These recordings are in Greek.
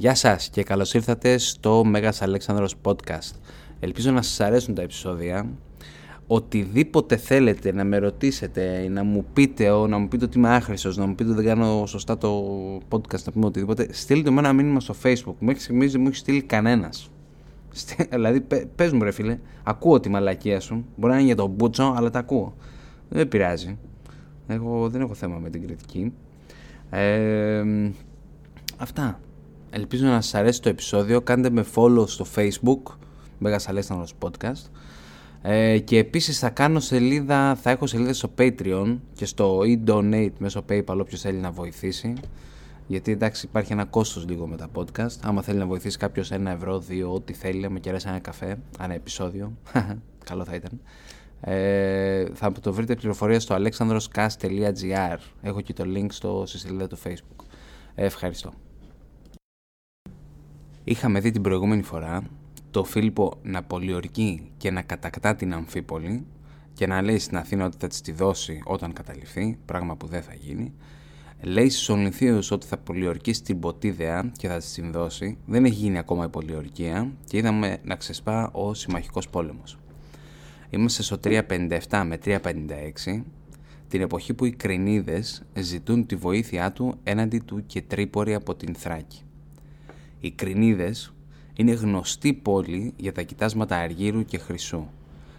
Γεια σας και καλώς ήρθατε στο Μέγας Αλέξανδρος Podcast. Ελπίζω να σας αρέσουν τα επεισόδια. Οτιδήποτε θέλετε να με ρωτήσετε, να μου πείτε, να μου πείτε ότι είμαι άχρηστος, να μου πείτε ότι δεν κάνω σωστά το podcast, να πούμε οτιδήποτε, στείλτε μου ένα μήνυμα στο facebook. Μέχρι στιγμής δεν μου έχει στείλει κανένας. Δηλαδή, πες μου ρε φίλε, ακούω τη μαλακία σου. Μπορεί να είναι για τον μπούτσο, αλλά τα ακούω. Δεν πειράζει. Εγώ δεν έχω θέμα με την κριτική. Ε, αυτά. Ελπίζω να σας αρέσει το επεισόδιο. Κάντε με follow στο facebook, Μέγας Αλέξανδρος Podcast. Ε, και επίσης θα κάνω σελίδα, θα έχω σελίδα στο Patreon και στο e-donate μέσω PayPal όποιος θέλει να βοηθήσει. Γιατί εντάξει υπάρχει ένα κόστος λίγο με τα podcast. Άμα θέλει να βοηθήσει κάποιος ένα ευρώ, δύο, ό,τι θέλει, να με κεράσει ένα καφέ, ένα επεισόδιο. Καλό θα ήταν. Ε, θα το βρείτε πληροφορία στο alexandroscast.gr Έχω και το link στο, στη σελίδα του facebook. Ε, ευχαριστώ. Είχαμε δει την προηγούμενη φορά το Φίλιππο να πολιορκεί και να κατακτά την Αμφίπολη και να λέει στην Αθήνα ότι θα της τη δώσει όταν καταληφθεί, πράγμα που δεν θα γίνει. Λέει στους Ολυνθίους ότι θα πολιορκήσει την Ποτίδεα και θα της την δώσει. Δεν έχει γίνει ακόμα η πολιορκία και είδαμε να ξεσπά ο συμμαχικός πόλεμος. Είμαστε στο 357 με 356, την εποχή που οι Κρινίδες ζητούν τη βοήθειά του έναντι του και τρίπορη από την Θράκη. Οι Κρινίδες είναι γνωστή πόλη για τα κοιτάσματα αργύρου και χρυσού.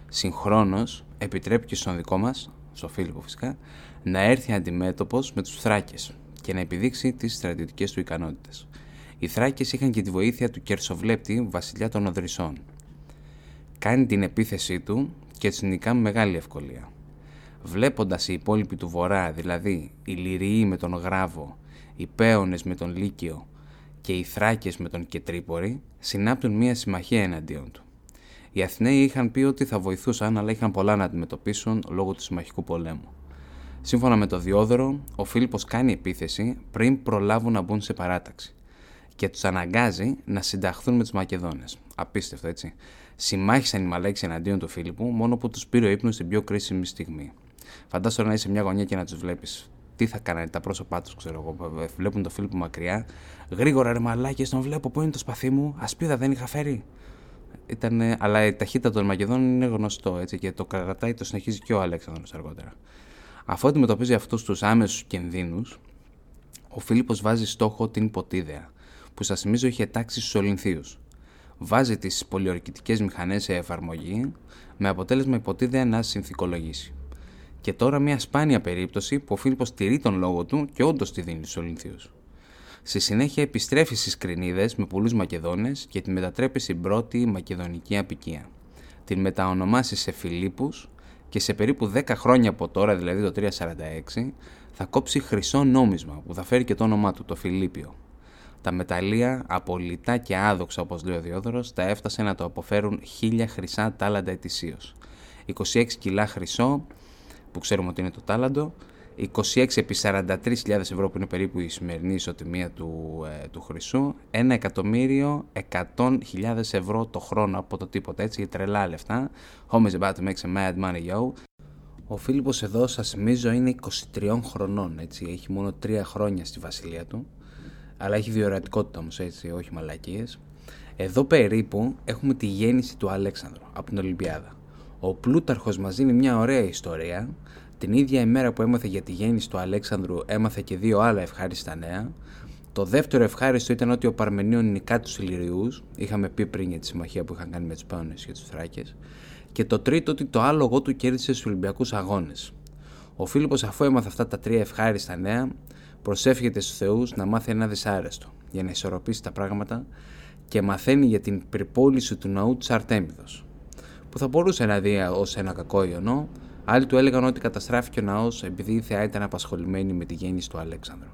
Συγχρόνως επιτρέπει και στον δικό μας, στο Φίλιππο φυσικά, να έρθει αντιμέτωπος με τους Θράκες και να επιδείξει τις στρατιωτικές του ικανότητες. Οι Θράκες είχαν και τη βοήθεια του Κερσοβλέπτη, βασιλιά των Οδρυσσών. Κάνει την επίθεσή του και έτσι νικά με μεγάλη ευκολία. Βλέποντας οι υπόλοιποι του βορρά, δηλαδή οι Λυριοί με τον Γράβο, οι Πέονες με τον Λύκειο και οι Θράκες με τον Κετρίπορη, συνάπτουν μία συμμαχία εναντίον του. Οι Αθηναίοι είχαν πει ότι θα βοηθούσαν, αλλά είχαν πολλά να αντιμετωπίσουν λόγω του συμμαχικού πολέμου. Σύμφωνα με το Διόδωρο, ο Φίλιππος κάνει επίθεση πριν προλάβουν να μπουν σε παράταξη και τους αναγκάζει να συνταχθούν με τους Μακεδόνες. Απίστευτο έτσι συμμάχησαν οι Μαλέξοι εναντίον του Φίλιππου μόνο που τους πήρε ο ύπνος στην πιο κρίσιμη στιγμή. Φαντάσου να είσαι μια γωνιά και να τους βλέπεις. Τι θα κάνανε τα πρόσωπά τους, ξέρω εγώ. Βλέπουν τον Φίλιππο μακριά. Γρήγορα ρε μαλάκι, τον βλέπω. Πού είναι το σπαθί μου. Ασπίδα δεν είχα φέρει. Ήτανε, αλλά η ταχύτητα των Μακεδόνων είναι γνωστό έτσι, και το κρατάει, το συνεχίζει και ο Αλέξανδρος αργότερα. Αφού αντιμετωπίζει αυτούς τους άμεσους κινδύνους, ο Φίλιππος βάζει στόχο την Ποτίδεα, που σα θυμίζω είχε τάξει στους Ολυνθίους βάζει τις πολιορκητικές μηχανές σε εφαρμογή με αποτέλεσμα υποτίδια να συνθηκολογήσει. Και τώρα μια σπάνια περίπτωση που ο Φίλιππος τηρεί τον λόγο του και όντως τη δίνει στους Ολυνθίους. Στη συνέχεια επιστρέφει στις Κρινίδες με πολλούς Μακεδόνες και τη μετατρέπει στην πρώτη μακεδονική απικία. Την μεταονομάσει σε Φιλίππους και σε περίπου 10 χρόνια από τώρα, δηλαδή το 346, θα κόψει χρυσό νόμισμα που θα φέρει και το όνομά του, το Φιλίππιο. Τα μεταλλεία, απολυτά και άδοξα όπως λέει ο Διόδωρος, τα έφτασε να το αποφέρουν χίλια χρυσά τάλαντα ετησίως. 26 κιλά χρυσό, που ξέρουμε ότι είναι το τάλαντο, 26 επί 43.000 ευρώ που είναι περίπου η σημερινή ισοτιμία του, ε, του χρυσού, 1 εκατομμύριο 100.000 ευρώ το χρόνο από το τίποτα έτσι, τρελά λεφτά. Home is about to make some mad money, yo. Ο Φίλιππος εδώ σας θυμίζω είναι 23 χρονών, έτσι, έχει μόνο 3 χρόνια στη βασιλεία του αλλά έχει διορατικότητα όμως έτσι, όχι μαλακίες. Εδώ περίπου έχουμε τη γέννηση του Αλέξανδρου από την Ολυμπιάδα. Ο Πλούταρχος μας δίνει μια ωραία ιστορία. Την ίδια ημέρα που έμαθε για τη γέννηση του Αλέξανδρου έμαθε και δύο άλλα ευχάριστα νέα. Το δεύτερο ευχάριστο ήταν ότι ο Παρμενίων νικά τους Ηλυριού. Είχαμε πει πριν για τη συμμαχία που είχαν κάνει με τους Πάνε και τους Θράκες. Και το τρίτο ότι το άλογο του κέρδισε στους Ολυμπιακούς Αγώνες. Ο Φίλιππος αφού έμαθε αυτά τα τρία ευχάριστα νέα, προσεύχεται στους θεούς να μάθει ένα δυσάρεστο για να ισορροπήσει τα πράγματα και μαθαίνει για την περιπόληση του ναού της Αρτέμιδος που θα μπορούσε να δει ως ένα κακό ιονό άλλοι του έλεγαν ότι καταστράφηκε ο ναός επειδή η θεά ήταν απασχολημένη με τη γέννηση του Αλέξανδρου.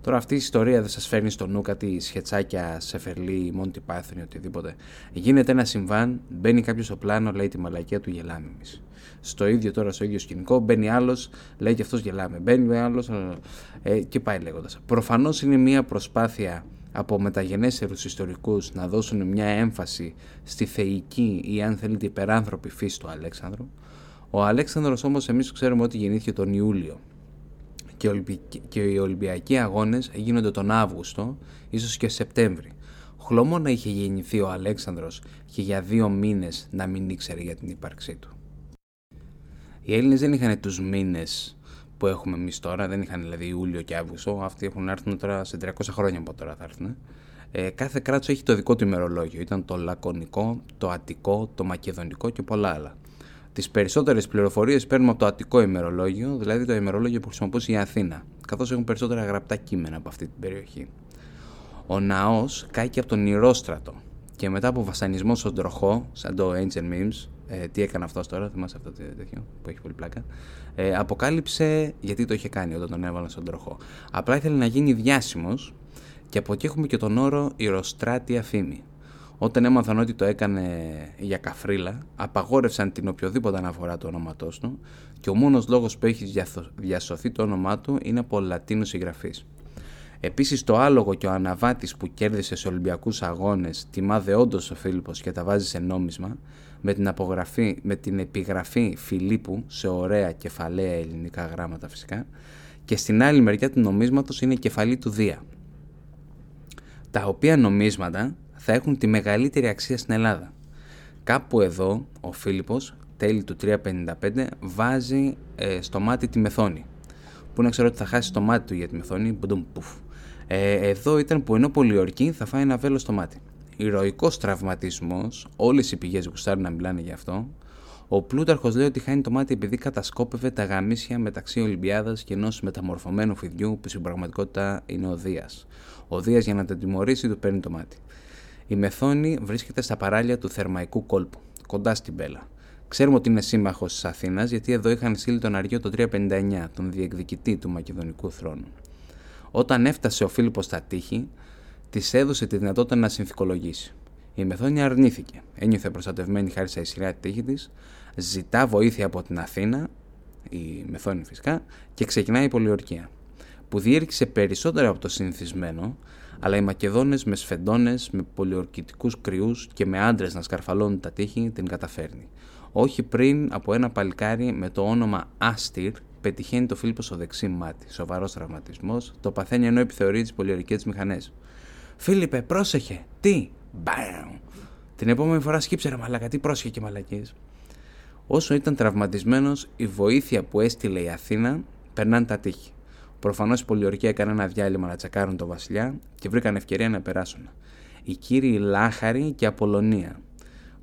Τώρα αυτή η ιστορία δεν σας φέρνει στο νου κάτι σχετσάκια, σεφερλί, μόντι πάθουν ή οτιδήποτε. Γίνεται ένα συμβάν, μπαίνει κάποιος στο πλάνο, λέει τη μαλακία του γελάμε εμείς στο ίδιο τώρα, στο ίδιο σκηνικό. Μπαίνει άλλος, λέει και αυτός γελάμε. Μπαίνει άλλος ε, και πάει λέγοντας. Προφανώς είναι μια προσπάθεια από μεταγενέστερους ιστορικούς να δώσουν μια έμφαση στη θεϊκή ή αν θέλετε υπεράνθρωπη φύση του Αλέξανδρου. Ο Αλέξανδρος όμως εμείς ξέρουμε ότι γεννήθηκε τον Ιούλιο και οι Ολυμπιακοί αγώνες γίνονται τον Αύγουστο, ίσως και Σεπτέμβρη. Χλωμό να είχε γεννηθεί ο Αλέξανδρος και για δύο μήνες να μην ήξερε για την ύπαρξή του. Οι Έλληνες δεν είχαν τους μήνες που έχουμε εμείς τώρα, δεν είχαν δηλαδή Ιούλιο και Αύγουστο, αυτοί έχουν έρθουν τώρα σε 300 χρόνια από τώρα θα έρθουν. Ε, κάθε κράτος έχει το δικό του ημερολόγιο. Ήταν το Λακωνικό, το Αττικό, το Μακεδονικό και πολλά άλλα. Τις περισσότερες πληροφορίες παίρνουμε από το Αττικό ημερολόγιο, δηλαδή το ημερολόγιο που χρησιμοποιούσε η Αθήνα, καθώς έχουν περισσότερα γραπτά κείμενα από αυτή την περιοχή. Ο ναός κάηκε από τον Ηρόστρατο και μετά από βασανισμό στον τροχό, σαν το Ancient Memes, ε, τι έκανε αυτός τώρα, θυμάσαι αυτό το τέτοιο που έχει πολύ πλάκα, ε, αποκάλυψε γιατί το είχε κάνει όταν τον έβαλαν στον τροχό. Απλά ήθελε να γίνει διάσημος και από εκεί έχουμε και τον όρο Ηροστράτια φήμη. Όταν έμαθαν ότι το έκανε για καφρίλα, απαγόρευσαν την οποιοδήποτε αναφορά του ονόματό του και ο μόνος λόγος που έχεις διασωθεί το όνομά του είναι από Λατίνους συγγραφή. Επίσης, το άλογο και ο αναβάτης που κέρδισε σε Ολυμπιακούς Αγώνες τιμά όντω ο Φίλιππος και τα βάζει σε νόμισμα, με την, απογραφή, με την επιγραφή Φιλίππου σε ωραία κεφαλαία ελληνικά γράμματα φυσικά, και στην άλλη μεριά του νομίσματος είναι η κεφαλή του Δία. Τα οποία νομίσματα θα έχουν τη μεγαλύτερη αξία στην Ελλάδα. Κάπου εδώ ο Φίλιππος, τέλη του 355, βάζει ε, στο μάτι τη μεθόνη. Που να ξέρω ότι θα χάσει το μάτι του για τη μεθόνη, μπουντουμ, πουφ. Ε, εδώ ήταν που ενώ πολιορκεί θα φάει ένα βέλο στο μάτι. Ηρωικός τραυματισμός, όλες οι πηγές γουστάρουν να μιλάνε γι' αυτό. Ο Πλούταρχος λέει ότι χάνει το μάτι επειδή κατασκόπευε τα γαμίσια μεταξύ Ολυμπιάδας και ενός μεταμορφωμένου φιδιού που στην πραγματικότητα είναι ο Δίας. Ο Δίας για να τον τιμωρήσει του παίρνει το μάτι. Η Μεθόνη βρίσκεται στα παράλια του Θερμαϊκού κόλπου, κοντά στην Πέλα. Ξέρουμε ότι είναι σύμμαχος της Αθήνας γιατί εδώ είχαν στείλει τον Αργείο το 359, τον διεκδικητή του Μακεδονικού θρόνου. Όταν έφτασε ο Φίλιππος στα τείχη, της έδωσε τη δυνατότητα να συνθηκολογήσει. Η Μεθόνια αρνήθηκε. Ένιωθε προστατευμένη χάρη στα ισχυρά τείχη της, ζητά βοήθεια από την Αθήνα, η Μεθόνη φυσικά, και ξεκινάει η πολιορκία. Που διήρκησε περισσότερο από το συνηθισμένο, αλλά οι Μακεδόνες με σφεντώνες, με πολιορκητικούς κρυούς και με άντρες να σκαρφαλώνουν τα τείχη την καταφέρνει. Όχι πριν από ένα παλικάρι με το όνομα Άστυρ πετυχαίνει το Φίλιππο στο δεξί μάτι. Σοβαρός τραυματισμός, το παθαίνει ενώ επιθεωρεί τις πολιορκικές μηχανές. Φίλιππε, πρόσεχε! Τι! Μπαμ! Την επόμενη φορά σκύψε ρε μαλακα, τι πρόσεχε και μαλακίες. Όσο ήταν τραυματισμένος, η βοήθεια που έστειλε η Αθήνα περνάνε τα τείχη. Προφανώς οι πολιορκοί έκαναν ένα διάλειμμα να τσεκάρουν τον Βασιλιά και βρήκαν ευκαιρία να περάσουν. Οι κύριοι Λάχαρη και Απολωνία.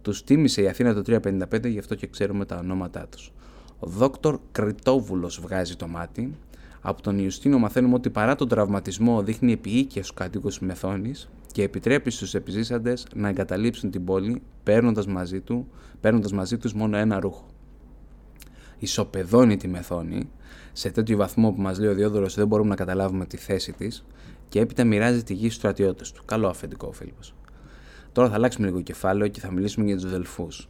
Τους τίμησε η Αθήνα το 355, γι' αυτό και ξέρουμε τα ονόματά τους. Ο δόκτωρ Κριτόβουλος βγάζει το μάτι. Από τον Ιουστίνο μαθαίνουμε ότι παρά τον τραυματισμό δείχνει επίοικιας στου κατοίκου Μεθόνης και επιτρέπει στους επιζήσαντες να εγκαταλείψουν την πόλη παίρνοντας μαζί, του, παίρνοντας μαζί τους μόνο ένα ρούχο. Ισοπεδώνει τη Μεθόνη σε τέτοιο βαθμό που μας λέει ο Διόδωρος δεν μπορούμε να καταλάβουμε τη θέση της και έπειτα μοιράζει τη γη στους στρατιώτες του. Καλό αφεντικό ο Φίλιππος. Τώρα θα αλλάξουμε λίγο κεφάλαιο και θα μιλήσουμε για τους Δελφούς.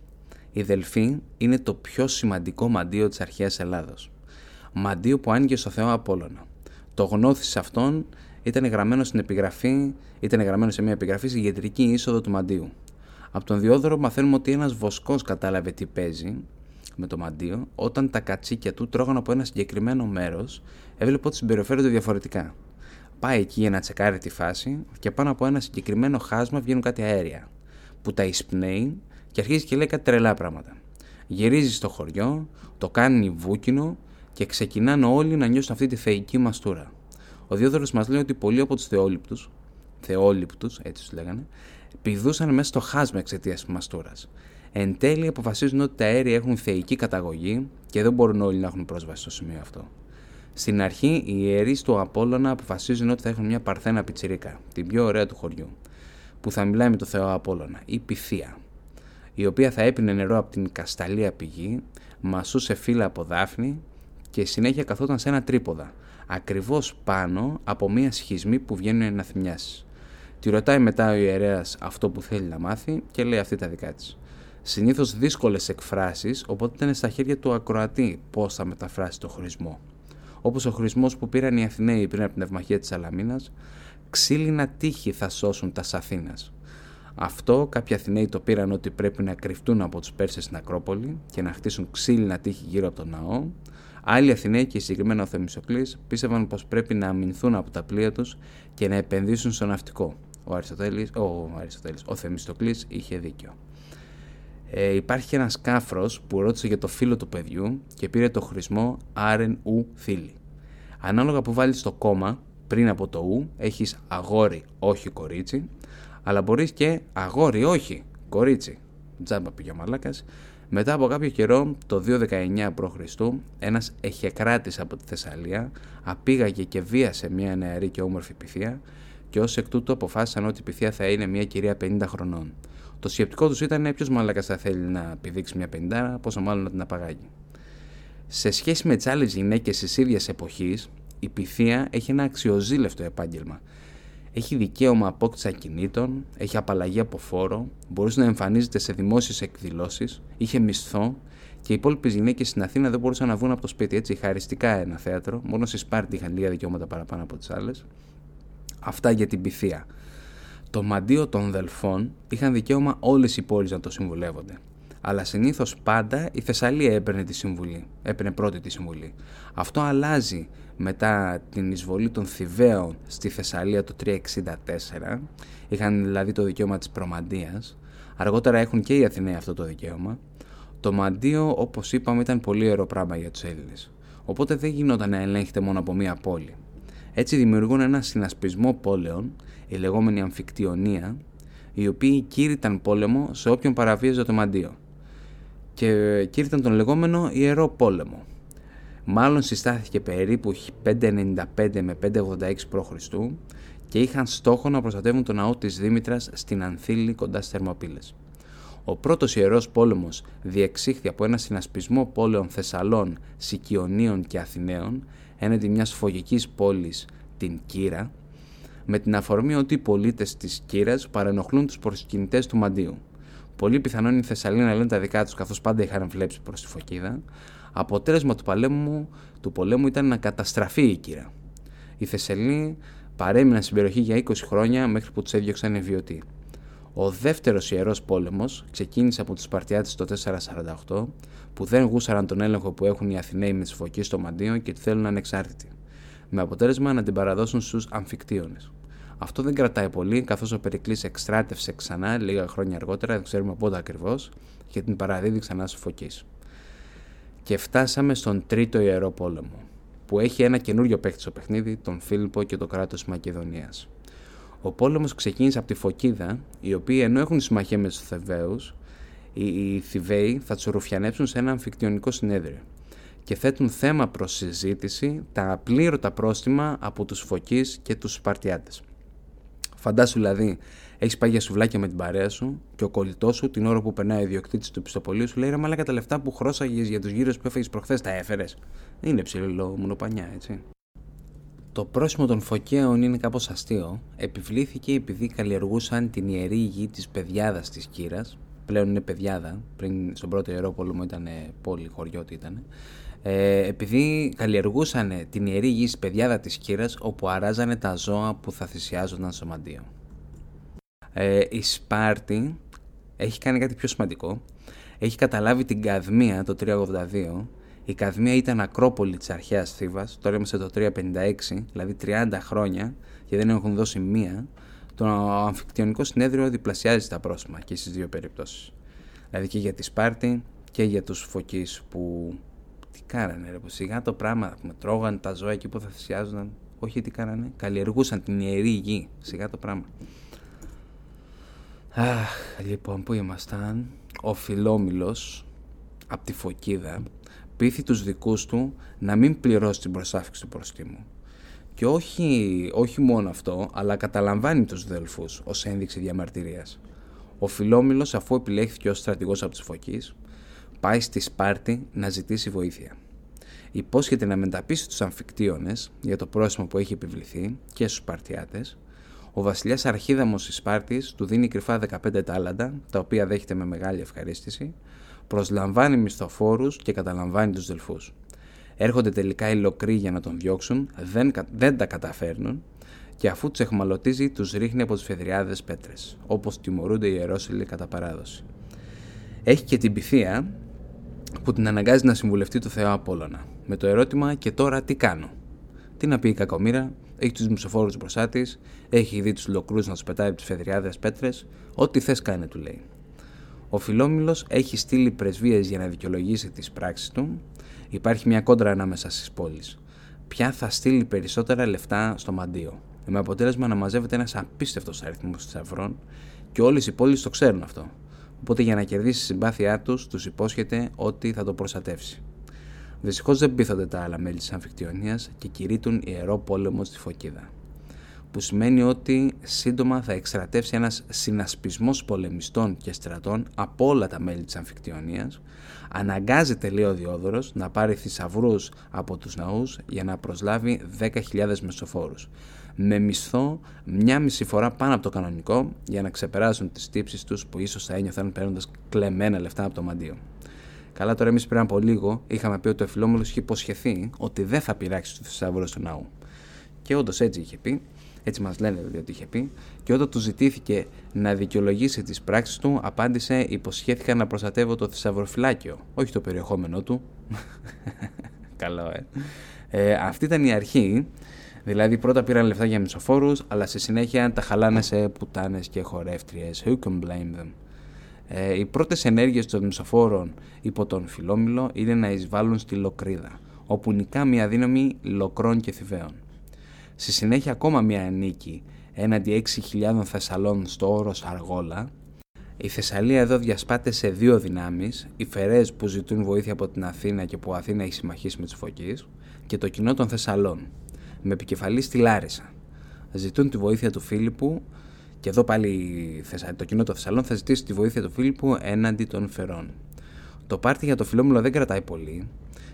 Οι Δελφοί είναι το πιο σημαντικό μαντίο της αρχαίας Ελλάδος. Μαντίο που άνοιγε στο Θεό Απόλλωνα. Το γνώθι σε αυτόν ήταν γραμμένο στην επιγραφή, ήταν γραμμένο σε μια επιγραφή στη γετρική είσοδο του μαντίου. Από τον Διόδωρο μαθαίνουμε ότι ένας βοσκός κατάλαβε τι παίζει με το μαντίο, όταν τα κατσίκια του τρώγαν από ένα συγκεκριμένο μέρος, έβλεπε ότι συμπεριφέρονται διαφορετικά. Πάει εκεί για να τσεκάρει τη φάση και πάνω από ένα συγκεκριμένο χάσμα βγαίνουν κάτι αέρια, που τα εισπνέει και αρχίζει και λέει κάτι τρελά πράγματα. Γυρίζει στο χωριό, το κάνει βούκινο και ξεκινάνε όλοι να νιώσουν αυτή τη θεϊκή μαστούρα. Ο Διόδωρος μας λέει ότι πολλοί από τους θεόληπτους, θεόληπτους, έτσι τους λέγανε, πηδούσαν μέσα στο χάσμα εξαιτίας της μαστούρας. Εν τέλει αποφασίζουν ότι τα αέρια έχουν θεϊκή καταγωγή και δεν μπορούν όλοι να έχουν πρόσβαση στο σημείο αυτό. Στην αρχή, οι ιερείς του Απόλλωνα αποφασίζουν ότι θα έχουν μια παρθένα πιτσιρίκα, την πιο ωραία του χωριού, που θα μιλάει με το Θεό Απόλλωνα, η Πυθία, η οποία θα έπινε νερό από την Κασταλία πηγή, μασούσε φύλλα από δάφνη και συνέχεια καθόταν σε ένα τρίποδα, ακριβώς πάνω από μια σχισμή που βγαίνουν να θυμιάσει. Τη ρωτάει μετά ο ιερέας αυτό που θέλει να μάθει και λέει αυτή τα δικά της συνήθως δύσκολες εκφράσεις, οπότε ήταν στα χέρια του ακροατή πώς θα μεταφράσει το χωρισμό. Όπως ο χωρισμός που πήραν οι Αθηναίοι πριν από την ευμαχία της Αλαμίνα, ξύλινα τείχη θα σώσουν τα Αθήνας. Αυτό κάποιοι Αθηναίοι το πήραν ότι πρέπει να κρυφτούν από τους Πέρσες στην Ακρόπολη και να χτίσουν ξύλινα τείχη γύρω από τον ναό. Άλλοι Αθηναίοι και συγκεκριμένα ο Θεμιστοκλή πίστευαν πως πρέπει να αμυνθούν από τα πλοία τους και να επενδύσουν στο ναυτικό. Ο Αριστοτέλης, ο, Αριστοτέλης, ο Θεμιστοκλής είχε δίκιο. Ε, υπάρχει ένας κάφρος που ρώτησε για το φίλο του παιδιού και πήρε το χρησμό άρεν ου θήλη. Ανάλογα που βάλεις το κόμμα πριν από το ου έχεις αγόρι όχι κορίτσι αλλά μπορείς και αγόρι όχι κορίτσι. Τζάμπα πήγε ο μαλάκας. Μετά από κάποιο καιρό, το 219 π.Χ., ένας εχεκράτης από τη Θεσσαλία απήγαγε και βίασε μια νεαρή και όμορφη πυθία και ως εκ τούτου αποφάσισαν ότι η πυθία θα είναι μια κυρία 50 χρονών. Το σκεπτικό τους ήταν ποιος μαλάκας θα θέλει να πηδήξει μια 50, πόσο μάλλον να την απαγάγει. Σε σχέση με τις άλλες γυναίκες της ίδιας εποχής, η πυθία έχει ένα αξιοζήλευτο επάγγελμα. Έχει δικαίωμα απόκτηση ακινήτων, έχει απαλλαγή από φόρο, μπορούσε να εμφανίζεται σε δημόσιες εκδηλώσεις, είχε μισθό και οι υπόλοιπες γυναίκες στην Αθήνα δεν μπορούσαν να βγουν από το σπίτι. Έτσι, χαριστικά ένα θέατρο, μόνο στη Σπάρτη είχαν λίγα δικαιώματα παραπάνω από τις άλλες. Αυτά για την πυθία. Το μαντίο των Δελφών είχαν δικαίωμα όλες οι πόλεις να το συμβουλεύονται. Αλλά συνήθως πάντα η Θεσσαλία έπαιρνε τη συμβουλή. Έπαιρνε πρώτη τη συμβουλή. Αυτό αλλάζει μετά την εισβολή των Θηβαίων στη Θεσσαλία το 364. Είχαν δηλαδή το δικαίωμα της προμαντίας. Αργότερα έχουν και οι Αθηναίοι αυτό το δικαίωμα. Το μαντίο, όπως είπαμε, ήταν πολύ ιερό πράγμα για τους Έλληνες. Οπότε δεν γινόταν να ελέγχεται μόνο από μία πόλη. Έτσι δημιουργούν ένα συνασπισμό πόλεων, η λεγόμενη αμφικτιονία, οι οποίοι κήρυταν πόλεμο σε όποιον παραβίαζε το μαντίο. Και κήρυταν τον λεγόμενο Ιερό Πόλεμο. Μάλλον συστάθηκε περίπου 595 με 586 π.Χ. και είχαν στόχο να προστατεύουν τον ναό της Δήμητρας στην Ανθήλη κοντά στις Θερμοπύλες. Ο πρώτος ιερός πόλεμος διεξήχθη από ένα συνασπισμό πόλεων Θεσσαλών, Σικιονίων και Αθηναίων έναντι μιας φωγικής πόλης, την Κύρα, με την αφορμή ότι οι πολίτες της Κύρας παρενοχλούν τους προσκυνητές του Μαντίου. Πολύ πιθανόν οι Θεσσαλοί να λένε τα δικά τους καθώς πάντα είχαν βλέψει προς τη Φωκίδα. Αποτέλεσμα του, παλέμου, του πολέμου ήταν να καταστραφεί η Κύρα. Οι Θεσσαλοί παρέμειναν στην περιοχή για 20 χρόνια μέχρι που τους έδιωξαν ευβιωτοί. Ο δεύτερος ιερός πόλεμος ξεκίνησε από τους Σπαρτιάτες το 448 που δεν γούσαραν τον έλεγχο που έχουν οι Αθηναίοι με τις φωκίες στο Μαντίο και τη θέλουν ανεξάρτητη, με αποτέλεσμα να την παραδώσουν στους Αμφικτίονες. Αυτό δεν κρατάει πολύ, καθώς ο Περικλής εξτράτευσε ξανά λίγα χρόνια αργότερα, δεν ξέρουμε πότε ακριβώς, και την παραδίδει ξανά στου φωκείς. Και φτάσαμε στον τρίτο ιερό πόλεμο, που έχει ένα καινούριο παίκτη στο παιχνίδι, τον Φίλιππο και το κράτος Μακεδονίας. Ο πόλεμος ξεκίνησε από τη Φωκίδα, οι οποίοι ενώ έχουν συμμαχία με τους Θεβαίους, οι Θηβαίοι θα τους ρουφιανέψουν σε ένα αμφικτιονικό συνέδριο και θέτουν θέμα προς συζήτηση τα απλήρωτα πρόστιμα από τους Φωκείς και τους Σπαρτιάτες. Φαντάσου δηλαδή, έχεις πάει για σουβλάκια με την παρέα σου και ο κολλητός σου την ώρα που περνάει ο ιδιοκτήτης του πιστοπολίου σου λέει: Ρε Μαλάκα τα λεφτά που χρώσαγες για τους γύρους που έφεγε προχθές τα έφερες. Δεν είναι ψηλό μονοπανιά, έτσι. Το πρόσημο των φωκαίων είναι κάπως αστείο. Επιβλήθηκε επειδή καλλιεργούσαν την ιερή γη της πεδιάδας της Κύρας. Πλέον είναι πεδιάδα, πριν στον πρώτο ιερό πόλεμο ήταν πόλη, χωριό τι ήταν. Ε, επειδή καλλιεργούσαν την ιερή γη της πεδιάδα της Κύρας όπου αράζανε τα ζώα που θα θυσιάζονταν στο μαντίο. Ε, η Σπάρτη έχει κάνει κάτι πιο σημαντικό. Έχει καταλάβει την Καδμία το 382 η Καδμία ήταν ακρόπολη της αρχαίας Θήβας, τώρα είμαστε το 356, δηλαδή 30 χρόνια και δεν έχουν δώσει μία. Το αμφικτιονικό συνέδριο διπλασιάζει τα πρόσημα και στις δύο περιπτώσεις. Δηλαδή και για τη Σπάρτη και για τους Φωκείς που. Τι κάνανε, ρε, που σιγά το πράγμα. Με τρώγαν τα ζώα εκεί που θα θυσιάζονταν. Όχι τι κάνανε, καλλιεργούσαν την ιερή γη. Σιγά το πράγμα. Αχ, λοιπόν, πού ήμασταν. Ο Φιλόμιλος από τη Φωκίδα πείθει τους δικούς του να μην πληρώσει την προσάφηξη του προστίμου. Και όχι, όχι μόνο αυτό, αλλά καταλαμβάνει τους δέλφους ως ένδειξη διαμαρτυρίας. Ο Φιλόμιλος, αφού επιλέχθηκε ως στρατηγός από τις Φωκείς, πάει στη Σπάρτη να ζητήσει βοήθεια. Υπόσχεται να μεταπίσει τους αμφικτίονες για το πρόσημο που έχει επιβληθεί και στους Σπαρτιάτες. Ο βασιλιάς Αρχίδαμος της Σπάρτης του δίνει κρυφά 15 τάλαντα, τα οποία δέχεται με μεγάλη ευχαρίστηση, προσλαμβάνει μισθοφόρους και καταλαμβάνει τους δελφούς. Έρχονται τελικά οι λοκροί για να τον διώξουν, δεν, δεν τα καταφέρνουν και αφού του εχμαλωτίζει τους ρίχνει από τις φεδριάδες πέτρες, όπως τιμωρούνται οι ιερόσιλοι κατά παράδοση. Έχει και την πυθία που την αναγκάζει να συμβουλευτεί το Θεό Απόλλωνα. Με το ερώτημα και τώρα τι κάνω; Τι να πει η κακομήρα, έχει τους μισοφόρους μπροστά της, έχει δει τους λοκρούς να τους πετάει από τις φεδριάδες πέτρες, ό,τι θες κάνε, του λέει. Ο Φιλόμιλος έχει στείλει πρεσβείες για να δικαιολογήσει τις πράξεις του. Υπάρχει μια κόντρα ανάμεσα στις πόλεις. Ποια θα στείλει περισσότερα λεφτά στο μαντίο; Με αποτέλεσμα να μαζεύεται ένας απίστευτος αριθμός θησαυρών και όλες οι πόλεις το ξέρουν αυτό. Οπότε για να κερδίσει τη συμπάθειά τους, τους υπόσχεται ότι θα το προστατεύσει. Δυστυχώς δεν πείθονται τα άλλα μέλη της Αμφικτιονίας και κηρύττουν ιερό πόλεμο στη Φωκίδα. Που σημαίνει ότι σύντομα θα εκστρατεύσει ένας συνασπισμός πολεμιστών και στρατών από όλα τα μέλη της Αμφικτιονίας. Αναγκάζεται, λέει ο Διόδωρος, να πάρει θησαυρούς από τους ναούς για να προσλάβει 10.000 μεσοφόρους. Με μισθό μια μισή φορά πάνω από το κανονικό για να ξεπεράσουν τις τύψεις τους που ίσως θα ένιωθαν παίρνοντας κλεμμένα λεφτά από το μαντίο. Καλά, τώρα εμείς πριν από λίγο είχαμε πει ότι ο Φιλόμελο είχε υποσχεθεί ότι δεν θα πειράξει τους θησαυρού του ναού. Και όντως έτσι είχε πει, έτσι μας λένε δηλαδή ότι είχε πει, και όταν τους ζητήθηκε να δικαιολογήσει τις πράξεις του, απάντησε: Υποσχέθηκα να προστατεύω το θησαυροφυλάκιο, όχι το περιεχόμενό του. Καλό, ε. ε. Αυτή ήταν η αρχή. Δηλαδή πρώτα πήραν λεφτά για μισοφόρους, αλλά στη συνέχεια τα χαλάνε σε πουτάνες και χορεύτριες. Who can blame them? Ε, οι πρώτες ενέργειες των μισοφόρων υπό τον Φιλόμιλο είναι να εισβάλλουν στη Λοκρίδα, όπου νικά μια δύναμη λοκρών και θηβαίων. Στη συνέχεια ακόμα μια νίκη έναντι 6.000 Θεσσαλών στο όρος Αργόλα. Η Θεσσαλία εδώ διασπάται σε δύο δυνάμεις, οι Φερές που ζητούν βοήθεια από την Αθήνα και που Αθήνα έχει συμμαχίσει με τους Φωκείς και το κοινό των Θεσσαλών, με επικεφαλής στη Λάρισα. Ζητούν τη βοήθεια του Φίλιππου και εδώ πάλι το κοινό των Θεσσαλών θα ζητήσει τη βοήθεια του Φίλιππου έναντι των Φερών. Το πάρτι για το Φιλόμουλο δεν κρατάει πολύ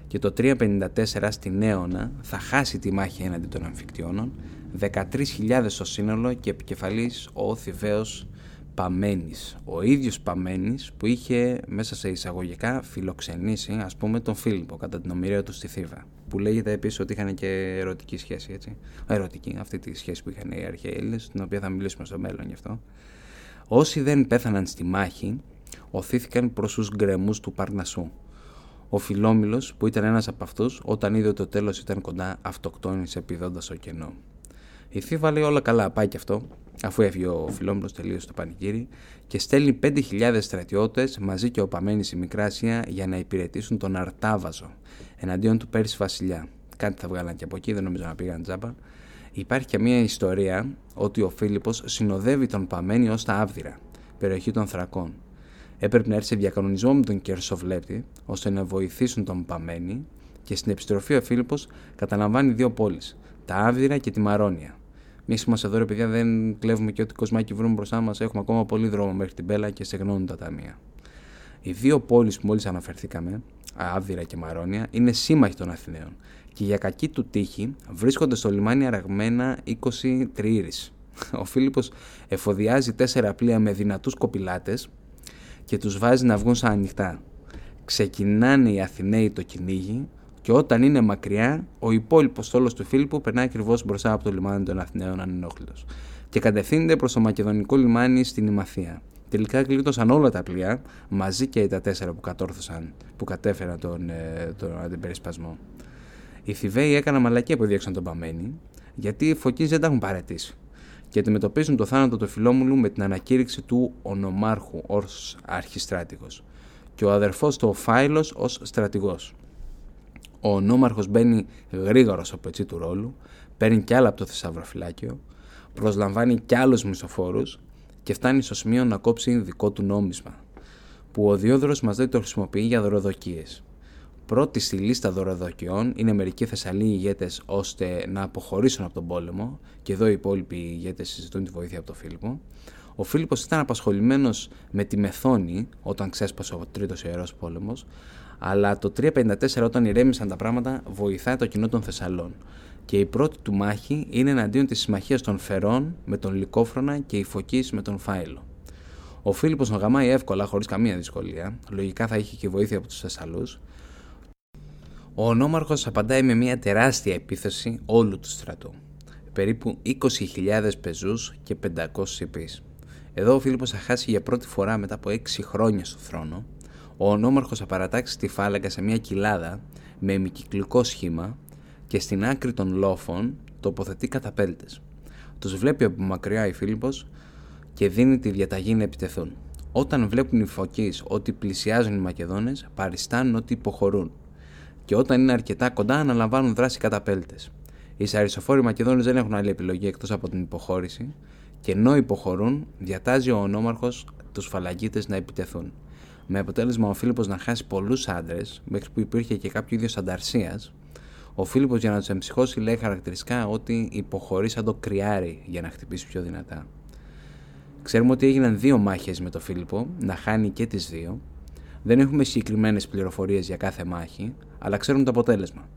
και το 354 στην Νέονα θα χάσει τη μάχη έναντι των Αμφικτιώνων, 13.000 στο σύνολο και επικεφαλής ο Θηβαίος Παμένης. Ο ίδιος Παμένης που είχε μέσα σε εισαγωγικά φιλοξενήσει ας πούμε τον Φίλιππο κατά την ομοιρία του στη Θήβα. Που λέγεται επίσης ότι είχαν και ερωτική σχέση έτσι. Ερωτική αυτή τη σχέση που είχαν οι αρχαίοι Έλληνες, την οποία θα μιλήσουμε στο μέλλον γι' αυτό. Όσοι δεν πέθαναν στη μάχη, οθήθηκαν προς τους γκρεμούς του Παρνασού. Ο Φιλόμιλος, που ήταν ένας από αυτούς, όταν είδε ότι το τέλος ήταν κοντά, αυτοκτόνησε πηδώντας στο κενό. Η Θήβα λέει όλα καλά, πάει και αυτό, αφού έφυγε ο Φιλόμιλος τελείωσε το πανηγύρι και στέλνει 5.000 στρατιώτες μαζί και ο Παμένης η Μικράσια για να υπηρετήσουν τον Αρτάβαζο εναντίον του Πέρση Βασιλιά. Κάτι θα βγάλαν και από εκεί, δεν νομίζω να πήγαν τζάμπα. Υπάρχει και μια ιστορία ότι ο Φίλιππος συνοδεύει τον Παμένη ως τα Άβδυρα, περιοχή των Θρακών έπρεπε να έρθει σε διακανονισμό με τον Κερσοβλέπτη ώστε να βοηθήσουν τον Παμένη και στην επιστροφή ο Φίλιππος καταλαμβάνει δύο πόλεις, τα Άβδυρα και τη Μαρόνια. Εμείς είμαστε εδώ, ρε παιδιά, δεν κλέβουμε και ό,τι κοσμάκι βρούμε μπροστά μας. Έχουμε ακόμα πολύ δρόμο μέχρι την Πέλα και στεγνώνουν τα ταμεία. Οι δύο πόλεις που μόλις αναφερθήκαμε, Άβδυρα και Μαρόνια, είναι σύμμαχοι των Αθηναίων και για κακή του τύχη βρίσκονται στο λιμάνι αραγμένα 20 τριήρης. Ο Φίλιππος εφοδιάζει τέσσερα πλοία με δυνατούς κοπηλάτες και τους βάζει να βγουν σαν ανοιχτά. Ξεκινάνε οι Αθηναίοι το κυνήγι και όταν είναι μακριά, ο υπόλοιπος στόλο του Φίλιππου περνάει ακριβώς μπροστά από το λιμάνι των Αθηναίων ανενόχλητος και κατευθύνεται προς το μακεδονικό λιμάνι στην Ημαθία. Τελικά γλίτωσαν όλα τα πλοία, μαζί και τα τέσσερα που κατόρθωσαν, που κατέφεραν τον, ε, τον αντιπερισπασμό. Οι Θηβαίοι έκαναν μαλακία που διέξαν τον Παμένη, γιατί οι φωκείς δεν τα έχουν παρετήσει και αντιμετωπίζουν το θάνατο του Φιλόμουλου με την ανακήρυξη του ονομάρχου ως αρχιστράτηγος και ο αδερφός του ο Φάιλος ως στρατηγός. Ο ονόμαρχος μπαίνει γρήγορα στο πετσί του ρόλου, παίρνει κι άλλα από το θησαυροφυλάκιο, προσλαμβάνει κι άλλους μισοφόρους και φτάνει στο σημείο να κόψει δικό του νόμισμα, που ο Διόδωρος μας δεν το χρησιμοποιεί για δωροδοκίες. Πρώτη στη λίστα δωροδοκιών είναι μερικοί Θεσσαλοί ηγέτες ώστε να αποχωρήσουν από τον πόλεμο, και εδώ οι υπόλοιποι ηγέτες συζητούν τη βοήθεια από τον Φίλιππο. Ο Φίλιππος ήταν απασχολημένος με τη Μεθόνη όταν ξέσπασε ο τρίτος ιερός πόλεμος, αλλά το 354 όταν ηρέμησαν τα πράγματα βοηθάει το κοινό των Θεσσαλών. Και η πρώτη του μάχη είναι εναντίον της συμμαχίας των Φερών με τον Λικόφρονα και η Φωκής με τον Φάιλο. Ο Φίλιππος να γαμάει εύκολα, χωρίς καμία δυσκολία. Λογικά θα είχε και βοήθεια από τους Θεσσαλούς. Ο ονόμαρχος απαντάει με μια τεράστια επίθεση όλου του στρατού. Περίπου 20.000 πεζούς και 500 υπείς. Εδώ ο Φίλιππος θα χάσει για πρώτη φορά μετά από 6 χρόνια στο θρόνο. Ο ονόμαρχος θα παρατάξει τη φάλαγγα σε μια κοιλάδα με ημικυκλικό σχήμα και στην άκρη των λόφων τοποθετεί καταπέλτες. Τους βλέπει από μακριά η Φίλιππος και δίνει τη διαταγή να επιτεθούν. Όταν βλέπουν οι φωκείς ότι πλησιάζουν οι Μακεδόνες, παριστάνουν ότι υποχωρούν. Και όταν είναι αρκετά κοντά, αναλαμβάνουν δράση καταπέλτες. Οι σαρισοφόροι Μακεδόνες δεν έχουν άλλη επιλογή εκτός από την υποχώρηση και ενώ υποχωρούν, διατάζει ο ονόμαρχος τους φαλαγίτες να επιτεθούν. Με αποτέλεσμα ο Φίλιππος να χάσει πολλούς άντρες, μέχρι που υπήρχε και κάποιο είδος ανταρσίας, ο Φίλιππος για να τους εμψυχώσει λέει χαρακτηριστικά ότι υποχωρεί σαν το κρυάρι για να χτυπήσει πιο δυνατά. Ξέρουμε ότι έγιναν δύο μάχες με τον Φίλιππο, να χάνει και τις δύο. Δεν έχουμε συγκεκριμένες πληροφορίες για κάθε μάχη, αλλά ξέρουμε το αποτέλεσμα.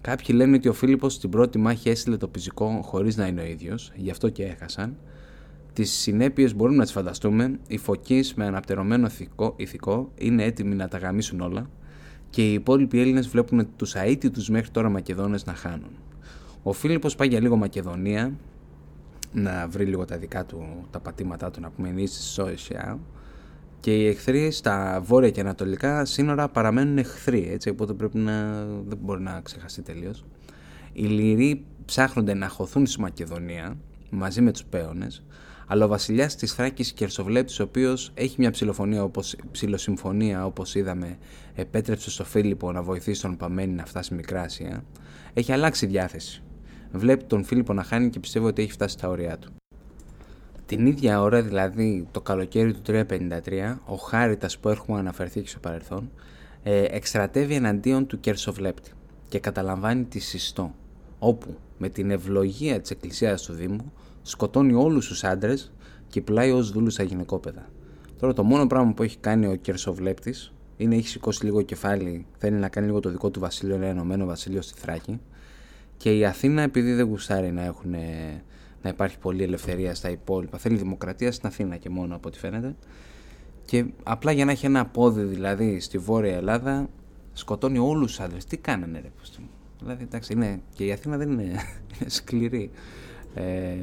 Κάποιοι λένε ότι ο Φίλιππος στην πρώτη μάχη έστειλε το πυζικό χωρίς να είναι ο ίδιος, γι' αυτό και έχασαν. Τις συνέπειες μπορούμε να τις φανταστούμε. Οι φωκείς με αναπτερωμένο ηθικό, ηθικό είναι έτοιμοι να τα γαμίσουν όλα και οι υπόλοιποι Έλληνες βλέπουν τους αίτητους μέχρι τώρα Μακεδόνες να χάνουν. Ο Φίλιππος πάει για λίγο Μακεδονία να βρει λίγο τα δικά του, τα πατήματά του, να πούμε ενίσχυση Σόισια και οι εχθροί στα βόρεια και ανατολικά σύνορα παραμένουν εχθροί, έτσι, οπότε πρέπει να, δεν μπορεί να ξεχαστεί τελείως. Οι Λυροί ψάχνονται να χωθούν στη Μακεδονία μαζί με τους Πέονες, αλλά ο βασιλιάς της Θράκης Κερσοβλέπτης, ο οποίος έχει μια ψηλοφωνία όπως, ψηλοσυμφωνία όπως είδαμε, επέτρεψε στο Φίλιππο να βοηθήσει τον Παμένη να φτάσει Μικρά Ασία, έχει αλλάξει διάθεση. Βλέπει τον Φίλιππο να χάνει και πιστεύει ότι έχει φτάσει στα όρια του. Την ίδια ώρα, δηλαδή το καλοκαίρι του 353, ο Χάριτας που έχουμε αναφερθεί και στο παρελθόν, ε, εκστρατεύει εναντίον του Κερσοβλέπτη και καταλαμβάνει τη Συστό, όπου με την ευλογία της Εκκλησίας του Δήμου σκοτώνει όλους τους άντρες και πλάει ως δούλους στα γυναικόπαιδα. Τώρα το μόνο πράγμα που έχει κάνει ο Κερσοβλέπτης είναι έχει σηκώσει λίγο κεφάλι, θέλει να κάνει λίγο το δικό του βασίλειο, ένα ενωμένο βασίλειο στη Θράκη και η Αθήνα επειδή δεν γουστάρει να έχουν να υπάρχει πολλή ελευθερία στα υπόλοιπα. Θέλει δημοκρατία στην Αθήνα και μόνο από ό,τι φαίνεται. Και απλά για να έχει ένα πόδι δηλαδή στη Βόρεια Ελλάδα, σκοτώνει όλους τους άντρες. Τι κάνανε, ρε πως, Δηλαδή, εντάξει, είναι, και η Αθήνα δεν είναι, είναι σκληρή. Ε,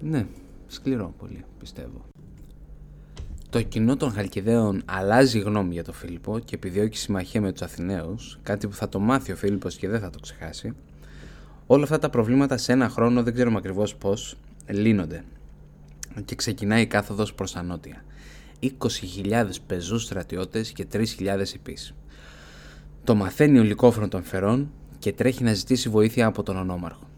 ναι, σκληρό πολύ, πιστεύω. Το κοινό των Χαλκιδαίων αλλάζει γνώμη για τον Φίλιππο και επιδιώκει συμμαχία με τους Αθηναίους, κάτι που θα το μάθει ο Φίλιππος και δεν θα το ξεχάσει. Όλα αυτά τα προβλήματα σε ένα χρόνο, δεν ξέρουμε ακριβώς πώς, λύνονται. Και ξεκινάει η κάθοδος προς τα νότια. 20.000 πεζούς στρατιώτες και 3.000 υπείς. Το μαθαίνει ο Λυκόφρον των Φερών και τρέχει να ζητήσει βοήθεια από τον ονόμαρχο.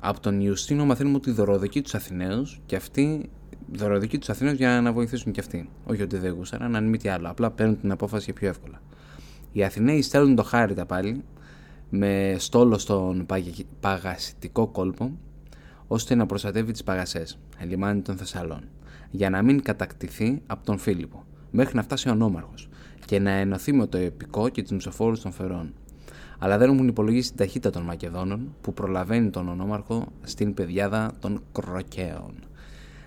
Από τον Ιουστίνο μαθαίνουμε ότι δωροδοκεί τους Αθηναίους και αυτοί δωροδοκεί τους Αθηναίους για να βοηθήσουν κι αυτοί. Όχι ότι δεν γούσαραν, αν μη τι άλλο. Απλά παίρνουν την απόφαση πιο εύκολα. Οι Αθηναίοι στέλνουν το χάρητα πάλι με στόλο στον παγασιτικό κόλπο ώστε να προστατεύει τις παγασές, λιμάνι των Θεσσαλών, για να μην κατακτηθεί από τον Φίλιππο, μέχρι να φτάσει ο Νόμαρχος και να ενωθεί με το επικό και τους μισοφόρους των Φερών. Αλλά δεν έχουν υπολογίσει την ταχύτητα των Μακεδόνων που προλαβαίνει τον Ονόμαρχο στην πεδιάδα των Κροκαίων.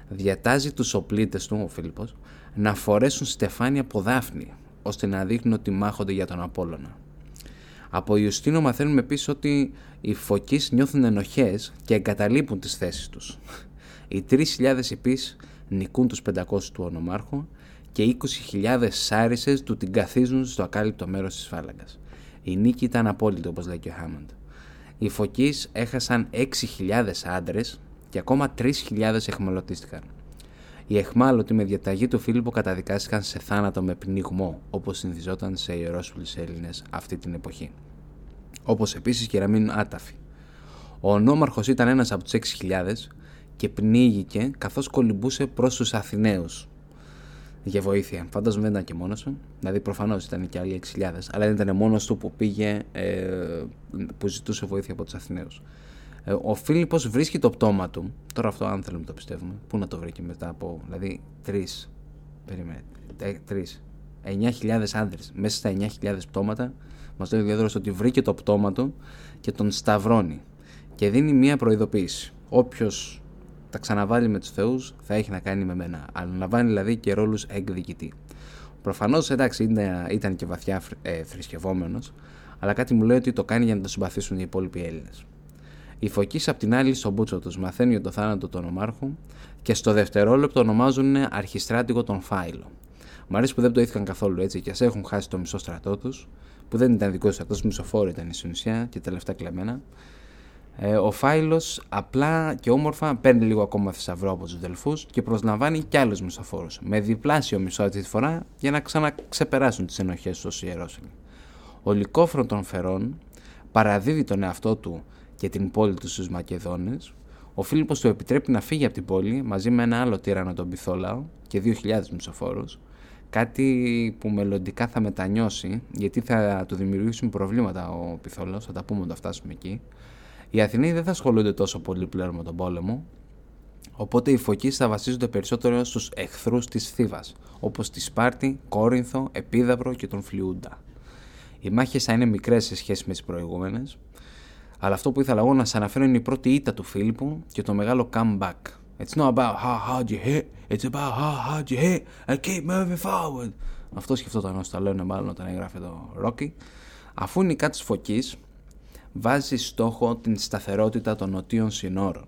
Διατάζει τους οπλίτες του, ο Φίλιππος, να φορέσουν στεφάνια από δάφνη, ώστε να δείχνουν ότι μάχονται για τον Απόλλωνα. Από Ιουστίνο μαθαίνουμε επίσης ότι οι φωκείς νιώθουν ενοχές και εγκαταλείπουν τις θέσεις τους. Οι 3.000 υπεί νικούν τους 500 του ονομάρχου και 20.000 σάρισες του την καθίζουν στο ακάλυπτο μέρος της φάλαγγας. Η νίκη ήταν απόλυτη, όπως λέει και ο Χάμοντ. Οι φωκείς έχασαν 6.000 άντρες και ακόμα 3.000 εχμαλωτίστηκαν. Οι εχμάλωτοι με διαταγή του Φίλιππο καταδικάστηκαν σε θάνατο με πνιγμό, όπως συνηθιζόταν σε ιερόσουλες Έλληνες αυτή την εποχή. Όπως επίσης και να μείνουν άταφοι. Ο ονόμαρχος ήταν ένας από τους 6.000 και πνίγηκε καθώς κολυμπούσε προς τους Αθηναίους για βοήθεια. Φαντάζομαι δεν ήταν και μόνος του, δηλαδή προφανώς ήταν και άλλοι 6.000, αλλά δεν ήταν μόνος του που πήγε, ε, που ζητούσε βοήθεια από τους Αθηναίους. Ε, ο Φίλιππος βρίσκει το πτώμα του. Τώρα αυτό, αν θέλουμε το πιστεύουμε, πού να το βρήκε μετά από. Δηλαδή, τρεις. Περίμενε. Τρεις. 9.000 άντρε μέσα στα 9.000 πτώματα. Μας λέει ο διάδρο ότι βρήκε το πτώμα του και τον σταυρώνει. Και δίνει μία προειδοποίηση. Όποιος τα ξαναβάλει με τους Θεούς θα έχει να κάνει με μένα. Αναλαμβάνει δηλαδή και ρόλους εκδικητή. Προφανώς εντάξει ήταν, ήταν και βαθιά ε, θρησκευόμενος, αλλά κάτι μου λέει ότι το κάνει για να το συμπαθήσουν οι υπόλοιποι Έλληνες. Η Φωκής απ' την άλλη στον μπούτσο τους μαθαίνει για το θάνατο του ονομάρχου και στο δευτερόλεπτο ονομάζουν αρχιστράτηγο τον Φάιλο. Μου αρέσει που δεν πτωήθηκαν καθόλου έτσι και ας έχουν χάσει το μισό στρατό τους, που δεν ήταν δικός τους στρατός, μισοφόρο ήταν η Σουνισιά και τα λεφτά κλεμμένα. Ε, ο Φάιλος απλά και όμορφα παίρνει λίγο ακόμα θησαυρό από τους Δελφούς και προσλαμβάνει κι άλλους μισοφόρους. Με διπλάσιο μισό αυτή τη φορά για να ξαναξεπεράσουν τις ενοχές τους ω Ιερόσιλη. Ο Λικόφρον των Φερών παραδίδει τον εαυτό του και την πόλη του στους Μακεδόνες. Ο Φίλιππος του επιτρέπει να φύγει από την πόλη μαζί με ένα άλλο τύρανο τον Πυθόλαο και 2.000 μισοφόρους. Κάτι που μελλοντικά θα μετανιώσει γιατί θα του δημιουργήσουν προβλήματα ο Πυθόλαος, θα τα πούμε όταν φτάσουμε εκεί. Οι Αθηναίοι δεν θα ασχολούνται τόσο πολύ πλέον με τον πόλεμο, οπότε οι φωκείς θα βασίζονται περισσότερο στους εχθρούς της Θήβας, όπως τη Σπάρτη, Κόρινθο, Επίδαυρο και τον Φλιούντα. Οι μάχες θα είναι μικρές σε σχέση με τις προηγούμενες, αλλά αυτό που ήθελα εγώ να σα αναφέρω είναι η πρώτη ήττα του Φίλιππου και το μεγάλο comeback. It's not about how hard you hit, it's about how hard you hit and keep moving forward. Αυτό σκεφτόταν όσο τα λένε μάλλον όταν έγραφε το Rocky. Αφού είναι κάτι φωκής, βάζει στόχο την σταθερότητα των νοτίων συνόρων.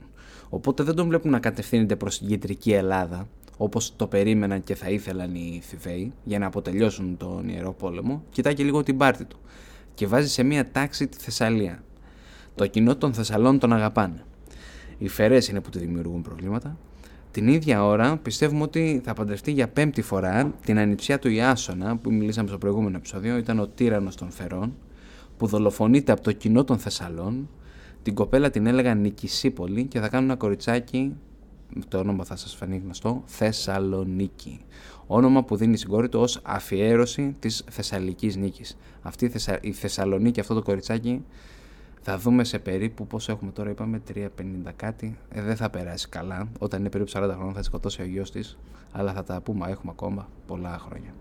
Οπότε δεν τον βλέπουν να κατευθύνεται προς την κεντρική Ελλάδα, όπως το περίμεναν και θα ήθελαν οι Θηβαίοι για να αποτελειώσουν τον ιερό πόλεμο. Κοιτάει και λίγο την πάρτη του. Και βάζει σε μία τάξη τη Θεσσαλία. Το κοινό των Θεσσαλών τον αγαπάνε. Οι φερές είναι που του δημιουργούν προβλήματα. Την ίδια ώρα πιστεύουμε ότι θα παντρευτεί για πέμπτη φορά την ανιψιά του Ιάσονα που μιλήσαμε στο προηγούμενο επεισόδιο. Ήταν ο τύρανος των Φερών που δολοφονείται από το κοινό των Θεσσαλών. Την κοπέλα την έλεγαν Νικησίπολη και θα κάνουν ένα κοριτσάκι, το όνομα θα σας φανεί γνωστό, Θεσσαλονίκη. Όνομα που δίνει στην κόρη του ως αφιέρωση της Θεσσαλικής νίκης. Αυτή η Θεσσαλονίκη, αυτό το κοριτσάκι, θα δούμε σε περίπου πόσο έχουμε τώρα, είπαμε 350 κάτι. Ε, δεν θα περάσει καλά. Όταν είναι περίπου 40 χρόνια θα τη σκοτώσει ο γιος της. Αλλά θα τα πούμε, έχουμε ακόμα πολλά χρόνια.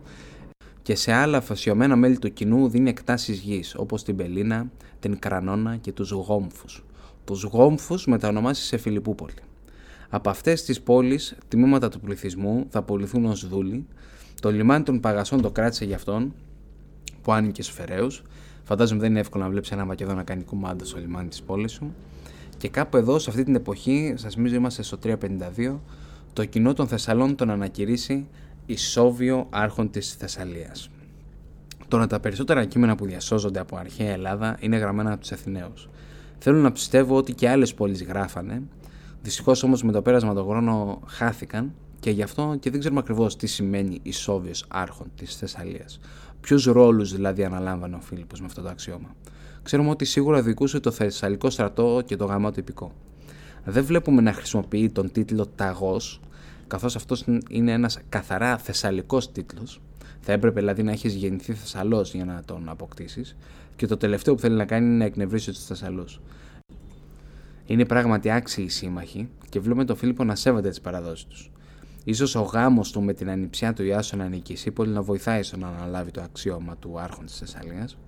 Και σε άλλα αφοσιωμένα μέλη του κοινού δίνει εκτάσεις γης, όπως την Πελίνα, την Κρανόνα και τους Γόμφους. Τους Γόμφους μετανομάσει σε Φιλιππούπολη. Από αυτές τις πόλεις, τμήματα του πληθυσμού θα απολυθούν ως δούλοι. Το λιμάνι των Παγασών το κράτησε για αυτόν, που άνοιγε στους Φεραίους, Φαντάζομαι δεν είναι εύκολο να βλέπεις ένα Μακεδόνα να κάνει κουμάντα στο λιμάνι της πόλης σου. Και κάπου εδώ, σε αυτή την εποχή, σας θυμίζω είμαστε στο 352, το κοινό των Θεσσαλών τον ανακηρύσει Ισόβιο Άρχον της Θεσσαλίας. Τώρα τα περισσότερα κείμενα που διασώζονται από αρχαία Ελλάδα είναι γραμμένα από τους Αθηναίους. Θέλω να πιστεύω ότι και άλλες πόλεις γράφανε. Δυστυχώς όμως με το πέρασμα των χρόνων χάθηκαν και γι' αυτό και δεν ξέρουμε ακριβώς τι σημαίνει Ισόβιος Άρχον της Θεσσαλίας. Ποιους ρόλους δηλαδή αναλάμβανε ο Φίλιππος με αυτό το αξίωμα. Ξέρουμε ότι σίγουρα δικούσε το Θεσσαλικό στρατό και το γαμάτο υπηκό. Δεν βλέπουμε να χρησιμοποιεί τον τίτλο Ταγός, καθώς αυτός είναι ένας καθαρά θεσσαλικός τίτλος. Θα έπρεπε δηλαδή να έχεις γεννηθεί Θεσσαλός για να τον αποκτήσεις. Και το τελευταίο που θέλει να κάνει είναι να εκνευρίσει τους Θεσσαλούς. Είναι πράγματι άξιοι οι σύμμαχοι και βλέπουμε τον Φίλιππο να σέβεται τις παραδόσεις τους. Ίσως ο γάμος του με την ανιψιά του Ιάσονα Νικησίπολη να βοηθάει στο να αναλάβει το αξίωμα του άρχον της Θεσσαλίας.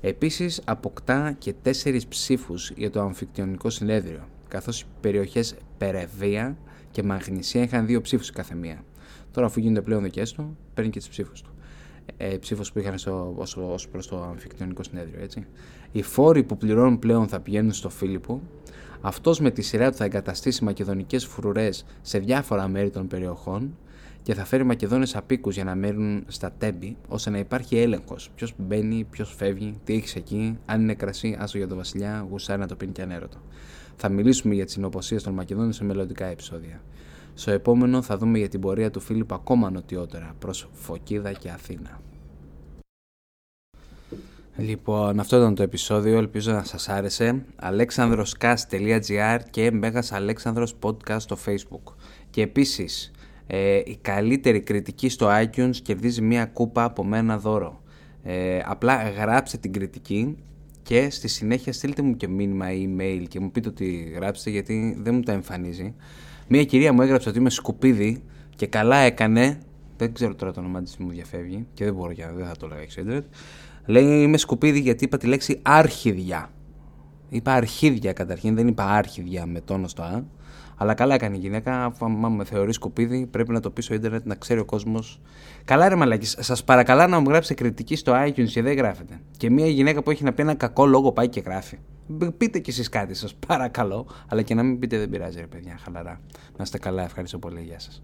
Επίσης αποκτά και τέσσερις ψήφους για το αμφικτιονικό συνέδριο, καθώς οι περιοχές Περεβία και Μαγνησία είχαν δύο ψήφους κάθε μία. Τώρα αφού γίνονται πλέον δικές του, παίρνει και τις ψήφους του. Ε, ψήφους που είχαν στο, ως, ως προς το αμφικτιονικό συνέδριο, έτσι. Οι φόροι που πληρώνουν πλέον θα πηγαίνουν στο Φίλιππο, αυτός με τη σειρά του θα εγκαταστήσει μακεδονικές φρουρές σε διάφορα μέρη των περιοχών και θα φέρει Μακεδόνες απίκους για να μένουν στα τέμπη, ώστε να υπάρχει έλεγχος. Ποιος μπαίνει, ποιος φεύγει, τι έχεις εκεί, αν είναι κρασί, άσο για τον βασιλιά, γουσάρι να το πίνει και ανέρωτο. Θα μιλήσουμε για τι συνοποσίε των Μακεδόνων σε μελλοντικά επεισόδια. Στο επόμενο θα δούμε για την πορεία του Φίλιππ ακόμα νοτιότερα προς Φωκίδα και Αθήνα. Λοιπόν, αυτό ήταν το επεισόδιο, ελπίζω να σας άρεσε. alexandroscast.gr και Μέγας Αλέξανδρος Podcast στο Facebook. Και επίσης, ε, η καλύτερη κριτική στο iTunes κερδίζει μία κούπα από μένα δώρο. Ε, απλά γράψτε την κριτική και στη συνέχεια στείλτε μου και μήνυμα email και μου πείτε ότι γράψετε γιατί δεν μου τα εμφανίζει. Μία κυρία μου έγραψε ότι είμαι σκουπίδι και καλά έκανε. Δεν ξέρω τώρα το όνομά της μου διαφεύγει και δεν μπορώ για δεν θα το λέγα στο ίντερνετ. Λέει είμαι σκουπίδι γιατί είπα τη λέξη άρχιδια. Είπα αρχίδια καταρχήν, δεν είπα άρχιδια με τόνο στο α. Αλλά καλά έκανε η γυναίκα. Αφού με θεωρείς σκουπίδι, πρέπει να το πεις στο ίντερνετ να ξέρει ο κόσμος. Καλά, ρε Μαλάκης, σας παρακαλώ να μου γράψετε κριτική στο iTunes και δεν γράφετε. Και μια γυναίκα που έχει να πει ένα κακό λόγο πάει και γράφει. Πείτε κι εσείς κάτι, σας παρακαλώ. Αλλά και να μην πείτε δεν πειράζει, ρε παιδιά, χαλαρά. Να είστε καλά, ευχαριστώ πολύ, γεια σας.